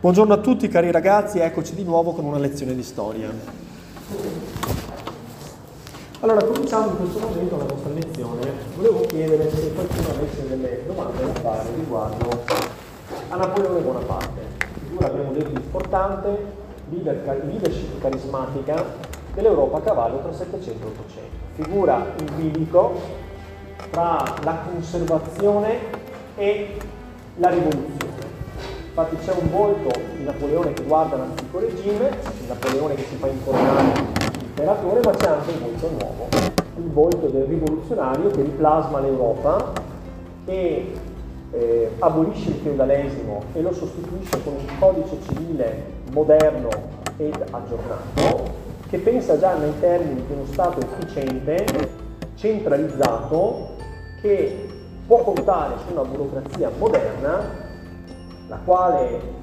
Buongiorno a tutti cari ragazzi, eccoci di nuovo con una lezione di storia. Allora, cominciamo in questo momento la nostra lezione. Volevo chiedere se qualcuno avesse delle domande da fare riguardo a Napoleone Bonaparte, figura abbiamo detto importante, leader, leadership carismatica dell'Europa a cavallo tra 700 e 800. Figura in bilico tra la conservazione e la rivoluzione Infatti c'è un volto di Napoleone che guarda l'antico regime, il Napoleone che si fa incoronare imperatore, ma c'è anche un volto nuovo, il volto del rivoluzionario che riplasma l'Europa, che eh, abolisce il feudalesimo e lo sostituisce con un codice civile moderno ed aggiornato, che pensa già nei termini di uno Stato efficiente, centralizzato, che può contare su una burocrazia moderna la quale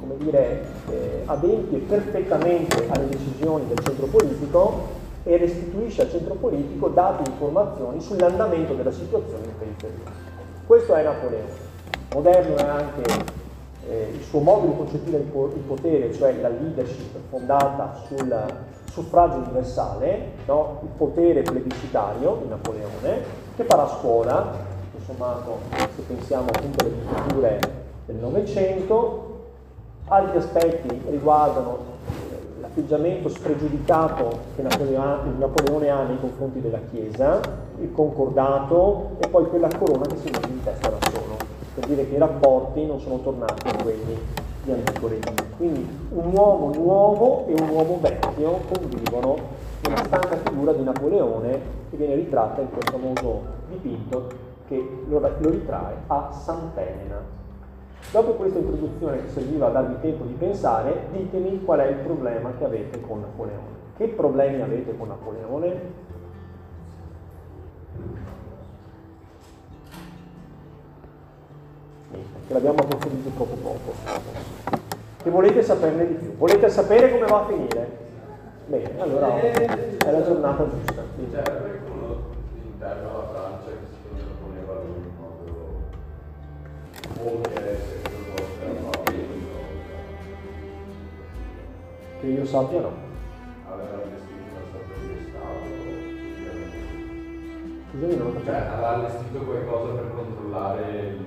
come dire, eh, adempie perfettamente alle decisioni del centro politico e restituisce al centro politico dati e informazioni sull'andamento della situazione in periferia. Questo è Napoleone. Moderno è anche eh, il suo modo di concepire il, po- il, potere, cioè la leadership fondata sul suffragio universale, no? il potere plebiscitario di Napoleone, che farà scuola, insomma, se pensiamo appunto alle figure del Novecento, altri aspetti riguardano l'atteggiamento spregiudicato che Napoleone ha nei confronti della Chiesa, il concordato e poi quella corona che si mette in testa da solo, per dire che i rapporti non sono tornati a quelli di antico regime. Quindi un uomo nuovo e un uomo vecchio convivono nella stanca figura di Napoleone che viene ritratta in quel famoso dipinto che lo, lo ritrae a Sant'Elena Dopo questa introduzione che serviva a darvi tempo di pensare, ditemi qual è il problema che avete con Napoleone. Che problemi avete con Napoleone? Che l'abbiamo approfondito troppo poco. Che volete saperne di più? Volete sapere come va a finire? Bene, allora è la giornata giusta. C'era qualcuno interno alla Francia che si poneva lui in modo Che io sappia no. Aveva allestito una sorta di restauro. Scusami, non lo. Cioè, aveva allestito qualcosa per controllare il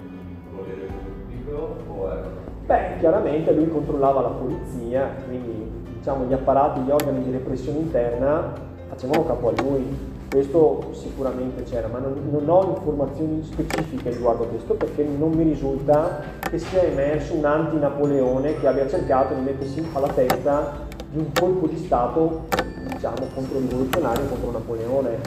volere pubblico o era... Beh, chiaramente lui controllava la polizia, quindi diciamo gli apparati, gli organi di repressione interna facevano capo a lui questo sicuramente c'era, ma non, non, ho informazioni specifiche riguardo a questo perché non mi risulta che sia emerso un anti-Napoleone che abbia cercato di mettersi alla testa di un colpo di Stato, diciamo, contro rivoluzionario, contro Napoleone.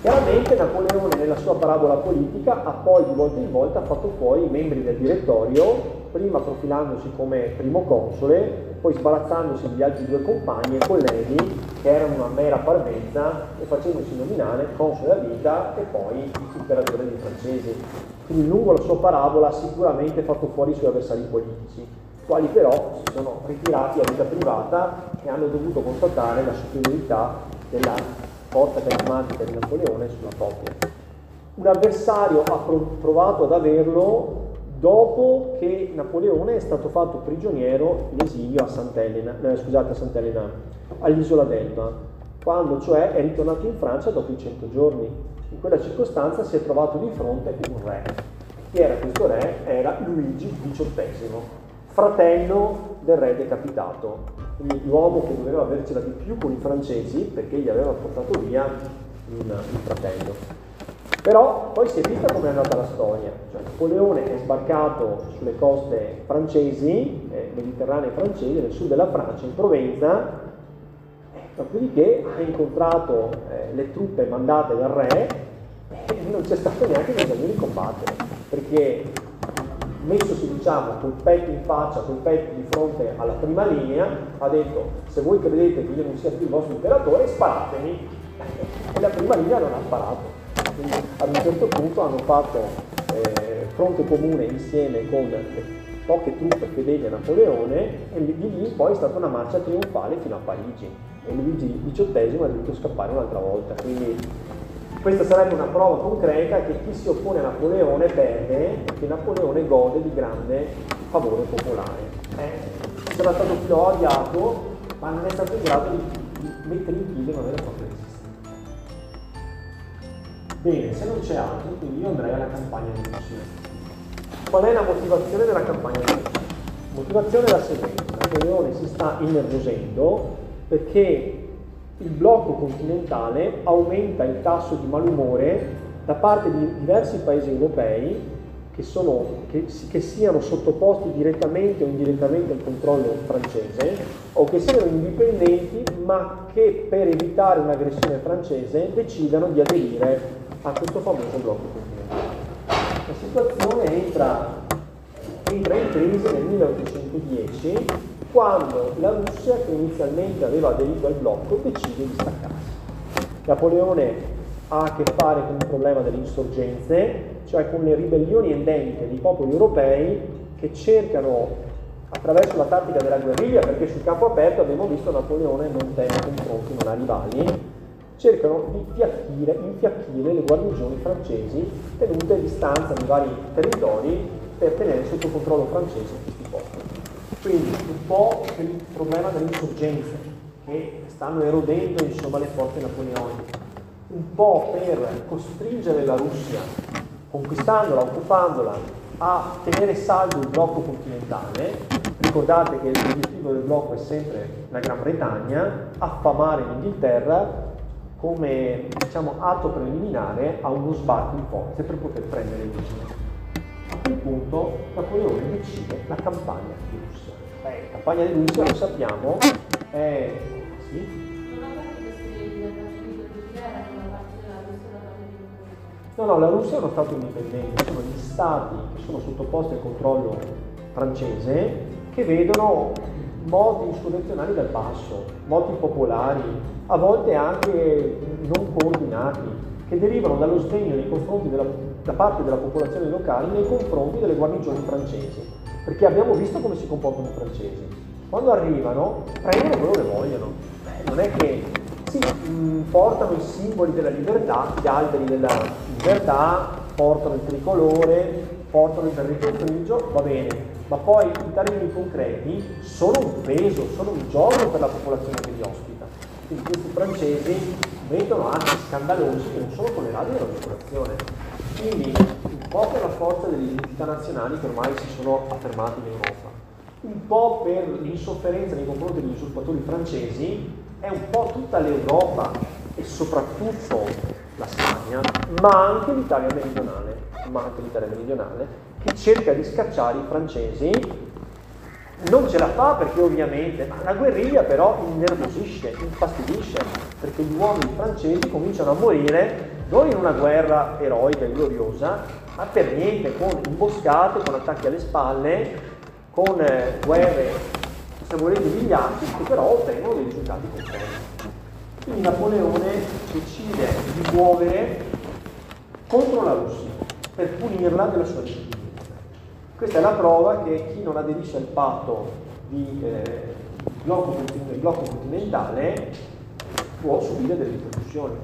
Chiaramente Napoleone nella sua parabola politica ha poi di volta in volta fatto fuori i membri del direttorio, prima profilandosi come primo console poi sbarazzandosi degli altri due compagni e colleghi che erano una mera parvenza e facendosi nominare console a vita e poi imperatore dei francesi. Quindi lungo la sua parabola ha sicuramente fatto fuori i suoi avversari politici, quali però si sono ritirati a vita privata e hanno dovuto constatare la superiorità della forza carismatica di Napoleone sulla propria. Un avversario ha provato ad averlo dopo che Napoleone è stato fatto prigioniero in esilio a Sant'Elena, eh, scusate, a Sant'Elena, all'isola d'Elba, quando cioè è ritornato in Francia dopo i cento giorni. In quella circostanza si è trovato di fronte un re. Chi era questo re? Era Luigi XVIII, fratello del re decapitato, quindi l'uomo che doveva avercela di più con i francesi perché gli aveva portato via un, un fratello. Però poi si è vista come è andata la storia, cioè Napoleone è sbarcato sulle coste francesi, eh, mediterranee francesi, nel sud della Francia, in Provenza, eh, dopodiché ha incontrato eh, le truppe mandate dal re e non c'è stato neanche bisogno di combattere, perché messosi diciamo col petto in faccia, col petto di fronte alla prima linea, ha detto se voi credete che io non sia più il vostro imperatore, sparatemi. E la prima linea non ha sparato. Quindi ad un certo punto hanno fatto eh, fronte comune insieme con le poche truppe fedeli a Napoleone e di lì poi è stata una marcia trionfale fino a Parigi e Luigi XVIII ha dovuto scappare un'altra volta. Quindi questa sarebbe una prova concreta che chi si oppone a Napoleone perde e che Napoleone gode di grande favore popolare. Eh? c'era stato ha odiato, ma non è stato in grado di, mettere in piedi una vera e. Bene, se non c'è altro, quindi io andrei alla campagna di Russia. Qual è la motivazione della campagna di Russia? La motivazione è la seguente, Napoleone si sta innervosendo perché il blocco continentale aumenta il tasso di malumore da parte di diversi paesi europei che, sono, che, che, siano sottoposti direttamente o indirettamente al controllo francese o che siano indipendenti ma che per evitare un'aggressione francese decidano di aderire a questo famoso blocco continentale. La situazione entra, entra in crisi nel 1810 quando la Russia, che inizialmente aveva aderito al blocco, decide di staccarsi. Napoleone ha a che fare con il problema delle insorgenze, cioè con le ribellioni endemiche dei popoli europei che cercano attraverso la tattica della guerriglia, perché sul campo aperto abbiamo visto Napoleone non teme confronti, non ha rivali, cercano di infiacchire, infiacchire le guarnigioni francesi tenute a distanza di vari territori per tenere sotto controllo francese questi posti. Quindi un po' il problema delle insorgenze che stanno erodendo insomma, le forze napoleoniche un po' per costringere la Russia, conquistandola, occupandola, a tenere saldo il blocco continentale. Ricordate che l'obiettivo del blocco è sempre la Gran Bretagna, affamare l'Inghilterra come diciamo, atto preliminare a uno sbarco in forze per poter prendere l'Isola. A quel punto Napoleone decide la campagna di Russia. Eh, la campagna di Russia, lo sappiamo, è... Sì? No, no, la Russia è uno Stato indipendente, sono gli Stati che sono sottoposti al controllo francese che vedono modi insurrezionali dal basso, modi popolari, a volte anche non coordinati, che derivano dallo sdegno nei confronti della, da parte della popolazione locale nei confronti delle guarnigioni francesi. Perché abbiamo visto come si comportano i francesi. Quando arrivano, prendono quello che vogliono. Beh, non è che sì, mh, portano i simboli della libertà, gli alberi della libertà, portano il tricolore, portano il berretto grigio, va bene, ma poi in termini concreti sono un peso, sono un gioco per la popolazione che li ospita. Quindi questi francesi vedono atti scandalosi che non sono tollerati dalla popolazione. Quindi un po' per la forza delle identità nazionali che ormai si sono affermate in Europa, un po' per l'insofferenza nei confronti degli usurpatori francesi è un po' tutta l'Europa e soprattutto la Spagna, ma anche l'Italia meridionale, ma anche l'Italia meridionale, che cerca di scacciare i francesi. Non ce la fa perché ovviamente, ma la guerriglia però innervosisce, infastidisce, perché gli uomini francesi cominciano a morire non in una guerra eroica e gloriosa, ma per niente, con imboscate, con attacchi alle spalle, con eh, guerre se volete umilianti, che però ottengono dei risultati concreti. Quindi Napoleone decide di muovere contro la Russia per punirla della sua disciplina. Questa è la prova che chi non aderisce al patto di, eh, blocco, blocco continentale può subire delle ripercussioni.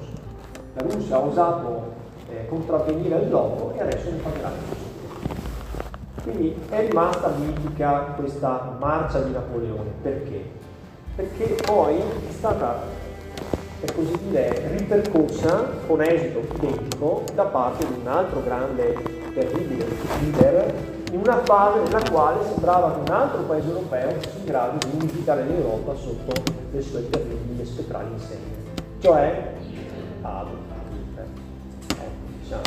La Russia ha osato eh, contravvenire al blocco e adesso ne pagherà le quindi è rimasta mitica questa marcia di Napoleone. Perché? Perché poi è stata, per così dire, ripercorsa con esito identico da parte di un altro grande, terribile leader, in una fase nella quale sembrava che un altro paese europeo fosse in grado di unificare l'Europa sotto le sue terribili spettrali insegne, cioè Adolf Hitler. Eh, diciamo.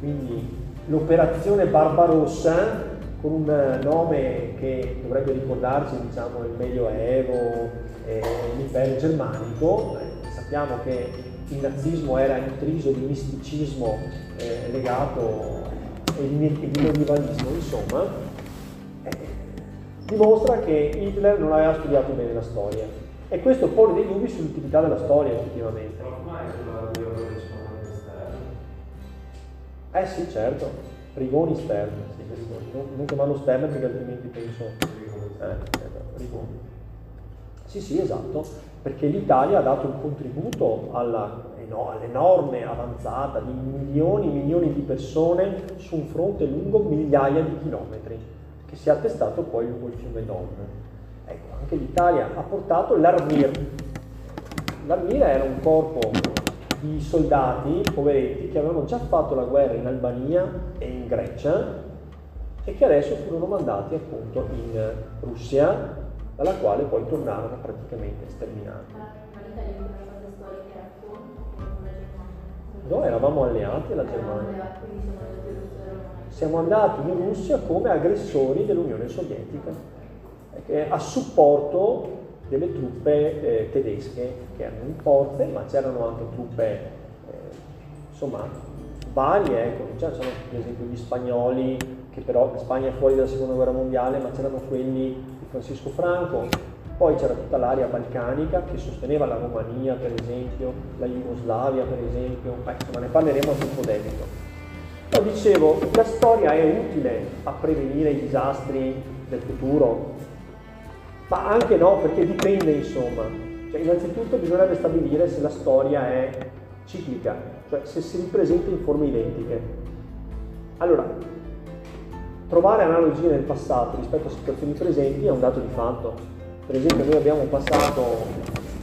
Quindi l'operazione Barbarossa con un nome che dovrebbe ricordarci diciamo, il Medioevo e l'impero germanico. Eh, sappiamo che il nazismo era intriso di misticismo eh, legato e di, di medievalismo, insomma, eh, dimostra che Hitler non aveva studiato bene la storia. E questo pone dei dubbi sull'utilità della storia, effettivamente. Eh sì, certo, Rigoni Stern, sì, non, non chiamarlo Stern perché altrimenti penso... Eh, Rigoni. Sì, sì, esatto, perché l'Italia ha dato un contributo alla, no, all'enorme avanzata di milioni e milioni di persone su un fronte lungo migliaia di chilometri, che si è attestato poi lungo il fiume Don. Ecco, anche l'Italia ha portato l'Armir. L'Armir era un corpo di soldati, poveretti, che avevano già fatto la guerra in Albania e in Grecia e che adesso furono mandati appunto in Russia, dalla quale poi tornarono praticamente sterminati. Noi eravamo alleati alla Germania. Siamo andati in Russia come aggressori dell'Unione Sovietica, a supporto delle truppe eh, tedesche che erano in forze, ma c'erano anche truppe, eh, insomma, varie, ecco, c'erano per esempio gli spagnoli, che però la Spagna è fuori dalla seconda guerra mondiale, ma c'erano quelli di Francisco Franco, poi c'era tutta l'area balcanica che sosteneva la Romania per esempio, la Jugoslavia per esempio, ma ne parleremo a tempo debito. Però dicevo, la storia è utile a prevenire i disastri del futuro, ma anche no, perché dipende insomma. Cioè, innanzitutto bisognerebbe stabilire se la storia è ciclica, cioè se si ripresenta in forme identiche. Allora, trovare analogie nel passato rispetto a situazioni presenti è un dato di fatto. Per esempio noi abbiamo passato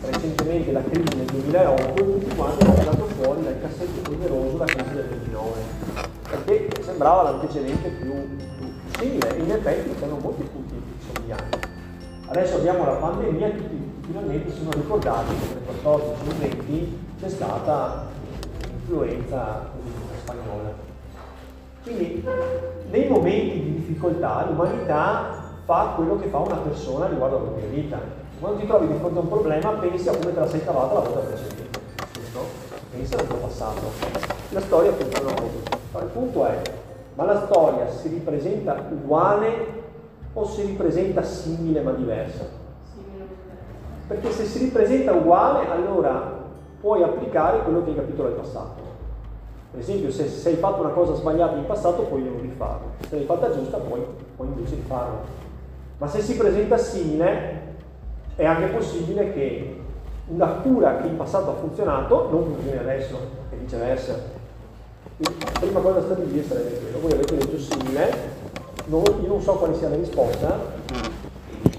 recentemente la crisi nel 2008 e tutti quanti abbiamo tirato fuori dal cassetto poderoso la crisi del 29, perché sembrava l'antecedente più, più simile, in effetti c'erano molti punti somiglianti. Adesso abbiamo la pandemia e tutti finalmente sono ricordati che nel 14 e 20 c'è stata l'influenza spagnola. Quindi nei momenti di difficoltà l'umanità fa quello che fa una persona riguardo alla propria vita. Quando ti trovi di fronte a un problema, pensi a come te la sei cavata la volta precedente. No? Pensa al tuo passato. La storia funziona così. Ma il punto è, ma la storia si ripresenta uguale o si ripresenta simile ma diversa? Perché se si ripresenta uguale, allora puoi applicare quello che hai capito dal passato. Per esempio, se, se hai fatto una cosa sbagliata in passato, puoi non rifarlo. Se l'hai fatta giusta, puoi, puoi invece rifarlo. Ma se si presenta simile, è anche possibile che una cura che in passato ha funzionato non funzioni adesso e viceversa. La prima cosa da stabilire sarebbe quello. Voi avete detto simile, non, io non so quale sia la risposta,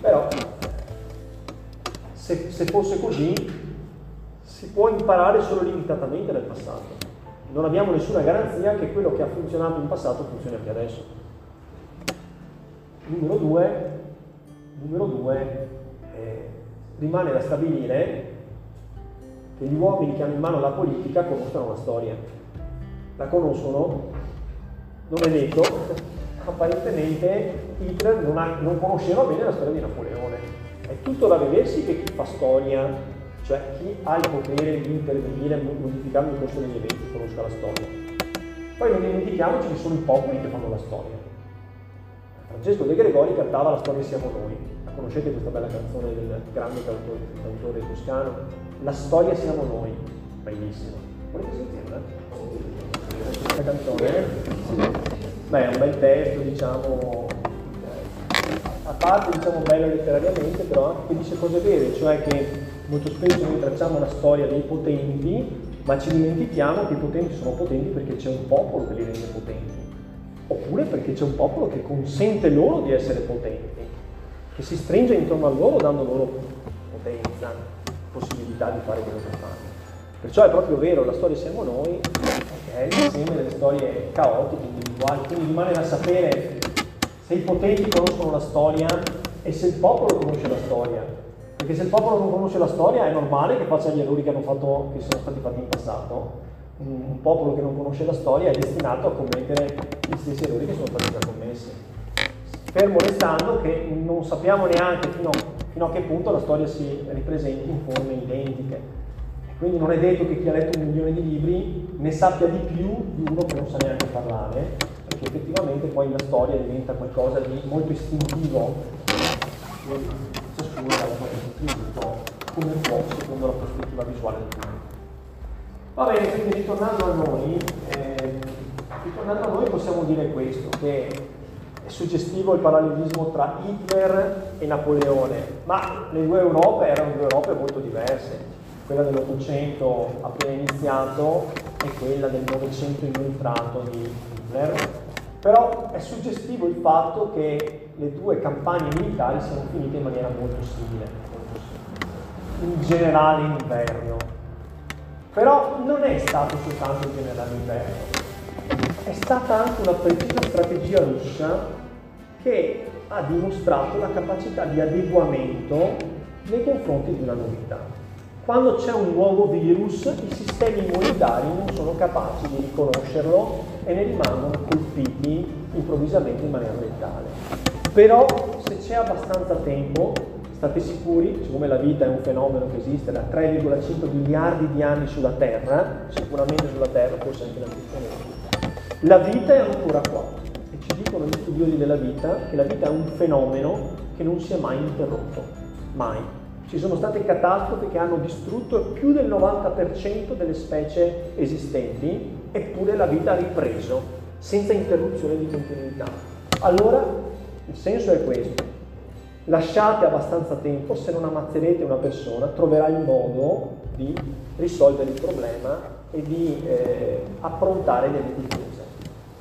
però se, se fosse così si può imparare solo limitatamente dal passato. Non abbiamo nessuna garanzia che quello che ha funzionato in passato funzioni anche adesso. Numero due, Numero due, eh, rimane da stabilire che gli uomini che hanno in mano la politica conoscono la storia. La conoscono? Non è detto. Apparentemente Hitler non, ha, non conosceva bene la storia di Napoleone. È tutto da vedersi che chi fa storia, cioè chi ha il potere di intervenire, modificare il corso degli eventi, conosca la storia. Poi non dimentichiamoci che sono i popoli che fanno la storia. Francesco De Gregori cantava La storia siamo noi. La conoscete questa bella canzone del grande cautore, cautore toscano? La storia siamo noi. Bellissima. Volete sentirla? Questa canzone? Beh, è un bel testo, diciamo, a parte diciamo bello letterariamente, però che dice cose vere, cioè che molto spesso noi tracciamo la storia dei potenti, ma ci dimentichiamo che i potenti sono potenti perché c'è un popolo che li rende potenti oppure perché c'è un popolo che consente loro di essere potenti, che si stringe intorno a loro dando loro potenza, possibilità di fare quello che fanno. Perciò è proprio vero, la storia siamo noi, è l'insieme delle storie caotiche, individuali, quindi rimane da sapere se i potenti conoscono la storia e se il popolo conosce la storia. Perché se il popolo non conosce la storia è normale che faccia gli errori che, fatto, che sono stati fatti in passato, un popolo che non conosce la storia è destinato a commettere gli stessi errori che sono stati già commessi. Fermo restando che non sappiamo neanche fino, fino a che punto la storia si ripresenti in forme identiche. Quindi non è detto che chi ha letto un milione di libri ne sappia di più di uno che non sa neanche parlare, perché effettivamente poi la storia diventa qualcosa di molto istintivo, ciascuno dà la propria contributo come può secondo la prospettiva visuale del pubblico. Va bene, quindi ritornando a noi, eh, ritornando a noi possiamo dire questo, che è suggestivo il parallelismo tra Hitler e Napoleone, ma le due Europe erano due Europe molto diverse, quella dell'Ottocento appena iniziato e quella del Novecento inoltrato di Hitler. Però è suggestivo il fatto che le due campagne militari siano finite in maniera molto simile, molto simile. in generale inverno. Però non è stato soltanto il generale inverno, è stata anche una precisa strategia russa che ha dimostrato la capacità di adeguamento nei confronti di una novità. Quando c'è un nuovo virus, i sistemi immunitari non sono capaci di riconoscerlo e ne rimangono colpiti improvvisamente in maniera letale. Però se c'è abbastanza tempo, state sicuri, siccome la vita è un fenomeno che esiste da 3,5 miliardi di anni sulla Terra, sicuramente sulla Terra, forse anche da più la vita è ancora qua. E ci dicono gli studiosi della vita che la vita è un fenomeno che non si è mai interrotto. Mai. Ci sono state catastrofi che hanno distrutto più del 90% delle specie esistenti, eppure la vita ha ripreso senza interruzione di continuità. Allora, il senso è questo. Lasciate abbastanza tempo, se non ammazzerete una persona, troverà il modo di risolvere il problema e di eh, approntare delle difese.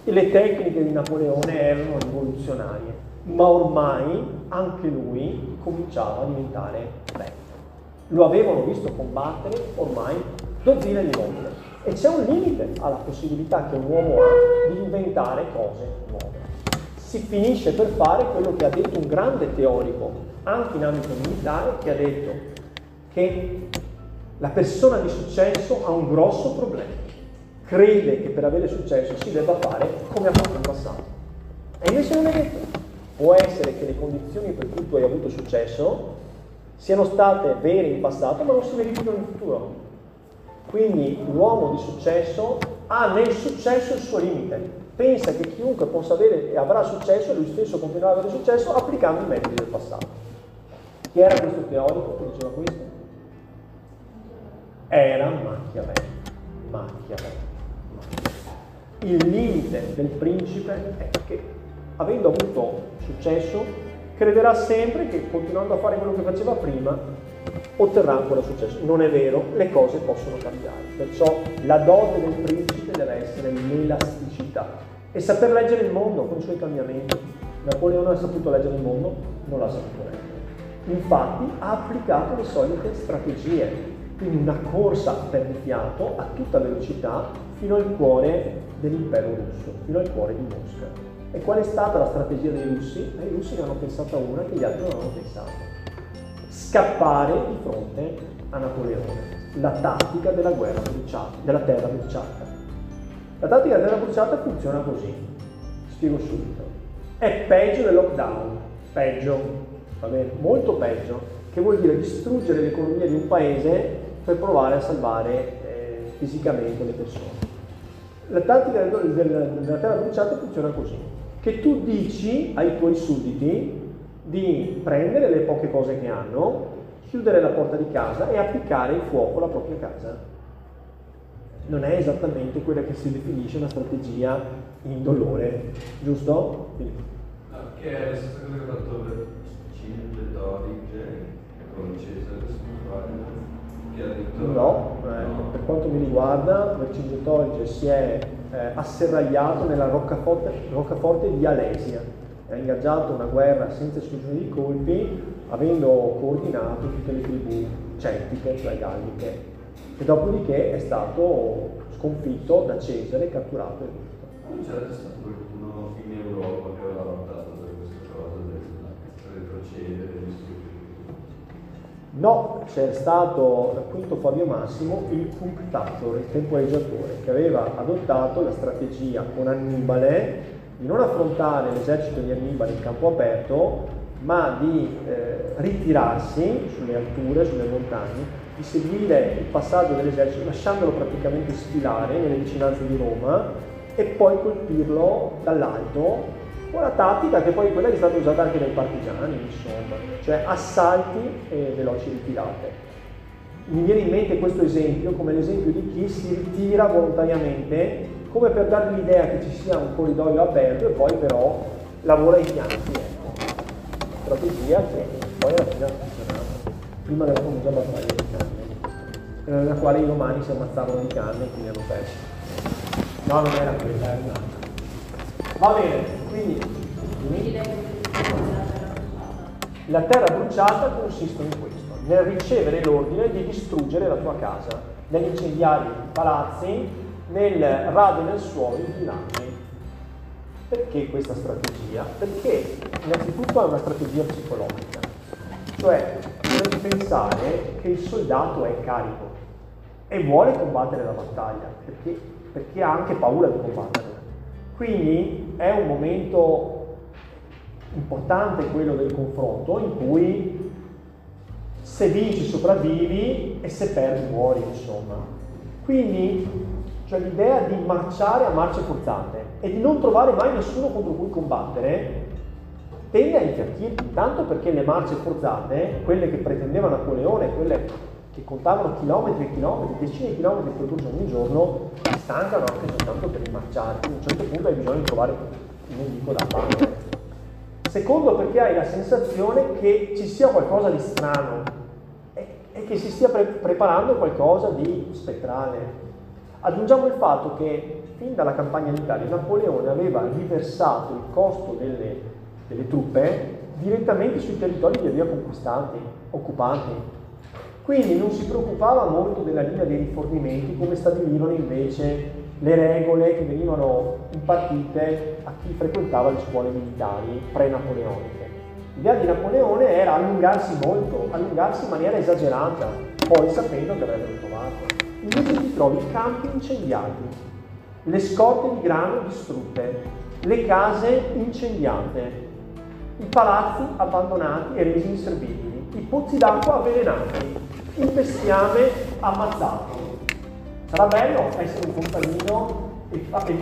E le tecniche di Napoleone erano rivoluzionarie ma ormai anche lui cominciava a diventare vecchio. Lo avevano visto combattere ormai dozzine di volte e c'è un limite alla possibilità che un uomo ha di inventare cose nuove. Si finisce per fare quello che ha detto un grande teorico, anche in ambito militare, che ha detto che la persona di successo ha un grosso problema. Crede che per avere successo si debba fare come ha fatto in passato. E invece non è detto può essere che le condizioni per cui tu hai avuto successo siano state vere in passato ma non si verificano in futuro. Quindi l'uomo di successo ha nel successo il suo limite. Pensa che chiunque possa avere e avrà successo, lui stesso continuerà ad avere successo applicando i metodi del passato. Chi era questo teorico che diceva questo? Era Machiavelli. Machiavelli. Il limite del principe è che avendo avuto successo, crederà sempre che continuando a fare quello che faceva prima otterrà ancora successo. Non è vero, le cose possono cambiare. Perciò la dote del principe deve essere l'elasticità e saper leggere il mondo con i suoi cambiamenti. Napoleone ha saputo leggere il mondo? Non l'ha saputo leggere. Infatti ha applicato le solite strategie, quindi una corsa per il fiato a tutta velocità fino al cuore dell'impero russo, fino al cuore di Mosca. E qual è stata la strategia dei russi? I russi ne hanno pensata una che gli altri non hanno pensato. Scappare di fronte a Napoleone. La tattica della guerra bruciata, della terra bruciata. La tattica della bruciata funziona così. Spiego subito. È peggio del lockdown. Peggio. Va bene? Molto peggio. Che vuol dire distruggere l'economia di un paese per provare a salvare eh, fisicamente le persone. La tattica della terra bruciata funziona così che tu dici ai tuoi sudditi di prendere le poche cose che hanno, chiudere la porta di casa e applicare il fuoco alla propria casa. Non è esattamente quella che si definisce una strategia indolore, giusto? Che è la stessa cosa che ha fatto Vercingetorige con Cesare, detto... No, eh, per quanto mi riguarda, Vercingetorige si è eh, asserragliato nella roccaforte, roccaforte di Alesia. Ha ingaggiato una guerra senza esclusione di colpi, avendo coordinato tutte le tribù celtiche, cioè galliche, e dopodiché è stato sconfitto da Cesare, catturato e vinto. C'era stato qualcuno in Europa che aveva lottato per questa cosa del retrocedere, No, c'è stato Quinto Fabio Massimo il punctator, il temporeggiatore, che aveva adottato la strategia con Annibale di non affrontare l'esercito di Annibale in campo aperto, ma di eh, ritirarsi sulle alture, sulle montagne, di seguire il passaggio dell'esercito lasciandolo praticamente sfilare nelle vicinanze di Roma e poi colpirlo dall'alto una tattica che poi quella è stata usata anche dai partigiani, insomma, cioè assalti e veloci ritirate. Mi viene in mente questo esempio come l'esempio di chi si ritira volontariamente come per dargli l'idea che ci sia un corridoio aperto e poi però lavora ai fianchi. Ecco. Strategia che poi alla fine ha funzionato, prima della famosa battaglia di canne, nella quale i romani si ammazzavano di canne e quindi hanno perso. No, non era quella, era un'altra. Va bene, quindi la terra bruciata consiste in questo, nel ricevere l'ordine di distruggere la tua casa, nell'incendiare i palazzi, nel radere il suolo i villaggi. Perché questa strategia? Perché innanzitutto è una strategia psicologica, cioè dovete pensare che il soldato è carico e vuole combattere la battaglia, perché, perché ha anche paura di combattere. Quindi è un momento importante quello del confronto in cui se vinci sopravvivi e se perdi muori, insomma. Quindi cioè l'idea di marciare a marce forzate e di non trovare mai nessuno contro cui combattere tende a infiacchirti, tanto perché le marce forzate, quelle che pretendeva Napoleone, quelle che contavano chilometri e chilometri, decine di chilometri percorsi ogni giorno, ti stancano anche soltanto per rimarciare, quindi a un certo punto hai bisogno di trovare un nemico da battere. Secondo perché hai la sensazione che ci sia qualcosa di strano e, e che si stia pre- preparando qualcosa di spettrale. Aggiungiamo il fatto che fin dalla campagna d'Italia Napoleone aveva riversato il costo delle, delle truppe direttamente sui territori via via conquistati, occupati. Quindi non si preoccupava molto della linea dei rifornimenti come stabilivano invece le regole che venivano impartite a chi frequentava le scuole militari pre-napoleoniche. L'idea di Napoleone era allungarsi molto, allungarsi in maniera esagerata, poi sapendo che avrebbero trovato. Invece trovi campi incendiati, le scorte di grano distrutte, le case incendiate, i palazzi abbandonati e resi inservibili, i pozzi d'acqua avvelenati, il bestiame ammazzato. Sarà bello essere un contadino e, e,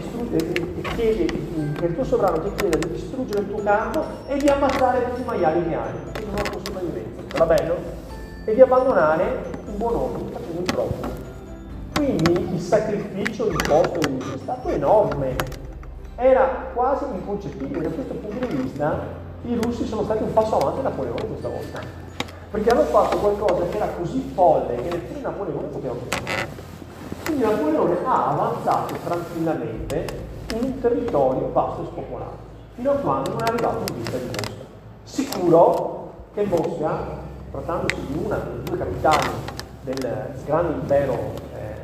e chiede, che il tuo sovrano ti chiede di distruggere il tuo campo e di ammazzare tutti i maiali che hai, che non hanno sopravvivenza. Sarà bello? E di abbandonare un buon uomo facendo il proprio. Quindi il sacrificio imposto è stato enorme, era quasi inconcepibile. Da questo punto di vista i russi sono stati un passo avanti da Napoleone questa volta perché hanno fatto qualcosa che era così folle che neppure Napoleone poteva fare. Quindi Napoleone ha avanzato tranquillamente in un territorio vasto e spopolato, fino a quando non è arrivato in vista di Mosca. Sicuro che Mosca, trattandosi di una delle due capitali del grande impero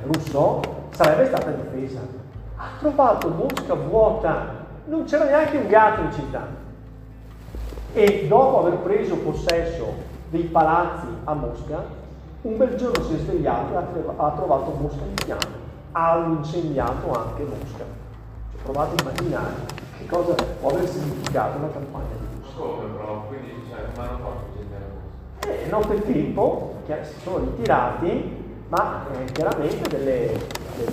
russo, sarebbe stata difesa. Ha trovato Mosca vuota, non c'era neanche un gatto in città. E dopo aver preso possesso dei palazzi a Mosca, un bel giorno si è svegliato e ha trovato Mosca in fiamme. Ha incendiato anche Mosca. Cioè, provate a immaginare che cosa può aver significato una campagna di Mosca. Come però? Quindi cioè, come hanno fatto incendiare Mosca? Eh, nottetempo si sono ritirati, ma eh, chiaramente delle,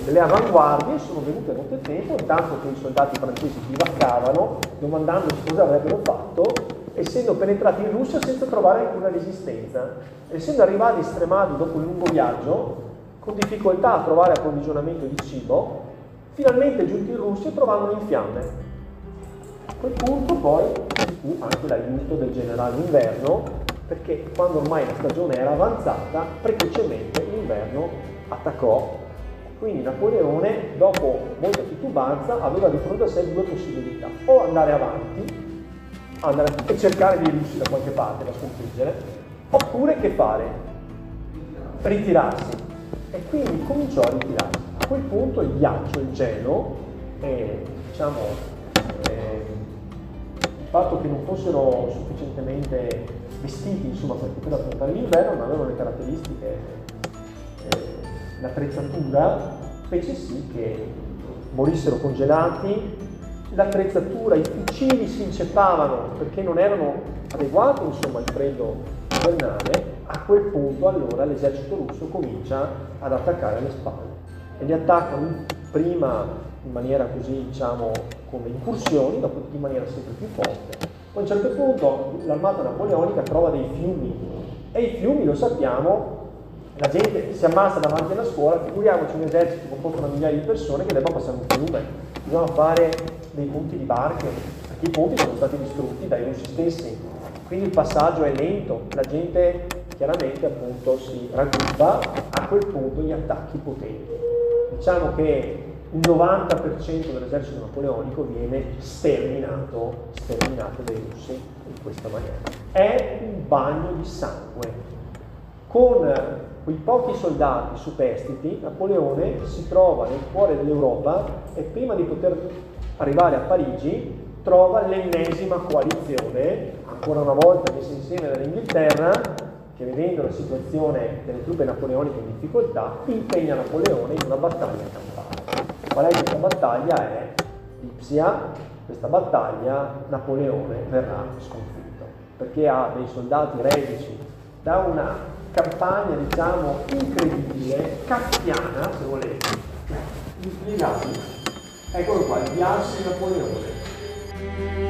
delle avanguardie sono venute a nottetempo, tanto che i soldati francesi bivaccavano domandandosi cosa avrebbero fatto essendo penetrati in Russia senza trovare alcuna resistenza. Essendo arrivati stremati dopo un lungo viaggio, con difficoltà a trovare approvvigionamento di cibo, finalmente giunti in Russia trovarono in fiamme. A quel punto poi ci fu anche l'aiuto del generale Inverno, perché quando ormai la stagione era avanzata, precocemente l'inverno attaccò. Quindi Napoleone, dopo molta titubanza, aveva di fronte a sé due possibilità, o andare avanti andare e cercare dei russi da qualche parte da sconfiggere, oppure che fare? Ritirarsi. E quindi cominciò a ritirarsi. A quel punto il ghiaccio, il gelo, e diciamo eh, il fatto che non fossero sufficientemente vestiti insomma, per poter affrontare l'inverno, non avevano le caratteristiche, l'attrezzatura, fece sì che morissero congelati l'attrezzatura, i fucili si inceppavano perché non erano adeguati insomma, al freddo invernale, a quel punto allora l'esercito russo comincia ad attaccare alle spalle e li attaccano prima in maniera così diciamo come incursioni, dopo in maniera sempre più forte. Poi a un certo punto l'armata napoleonica trova dei fiumi e i fiumi lo sappiamo la gente si ammassa davanti alla scuola, figuriamoci un esercito composto da migliaia di persone che debba passare un fiume, bisogna fare dei punti di barche, perché i ponti sono stati distrutti dai russi stessi, quindi il passaggio è lento, la gente chiaramente appunto si raggruppa, a quel punto gli attacchi potenti. Diciamo che il 90% dell'esercito napoleonico viene sterminato, sterminato dai russi in questa maniera. È un bagno di sangue. Con quei pochi soldati superstiti, Napoleone si trova nel cuore dell'Europa e prima di poter arrivare a Parigi trova l'ennesima coalizione, ancora una volta messa insieme dall'Inghilterra, che vedendo la situazione delle truppe napoleoniche in difficoltà, impegna Napoleone in una battaglia campale. Qual è questa battaglia? È Ipsia, questa battaglia Napoleone verrà sconfitto, perché ha dei soldati reduci da una campagna, diciamo, incredibile, kafkiana, se volete, inspiegabile. Eccolo qua, il viaggio di Napoleone.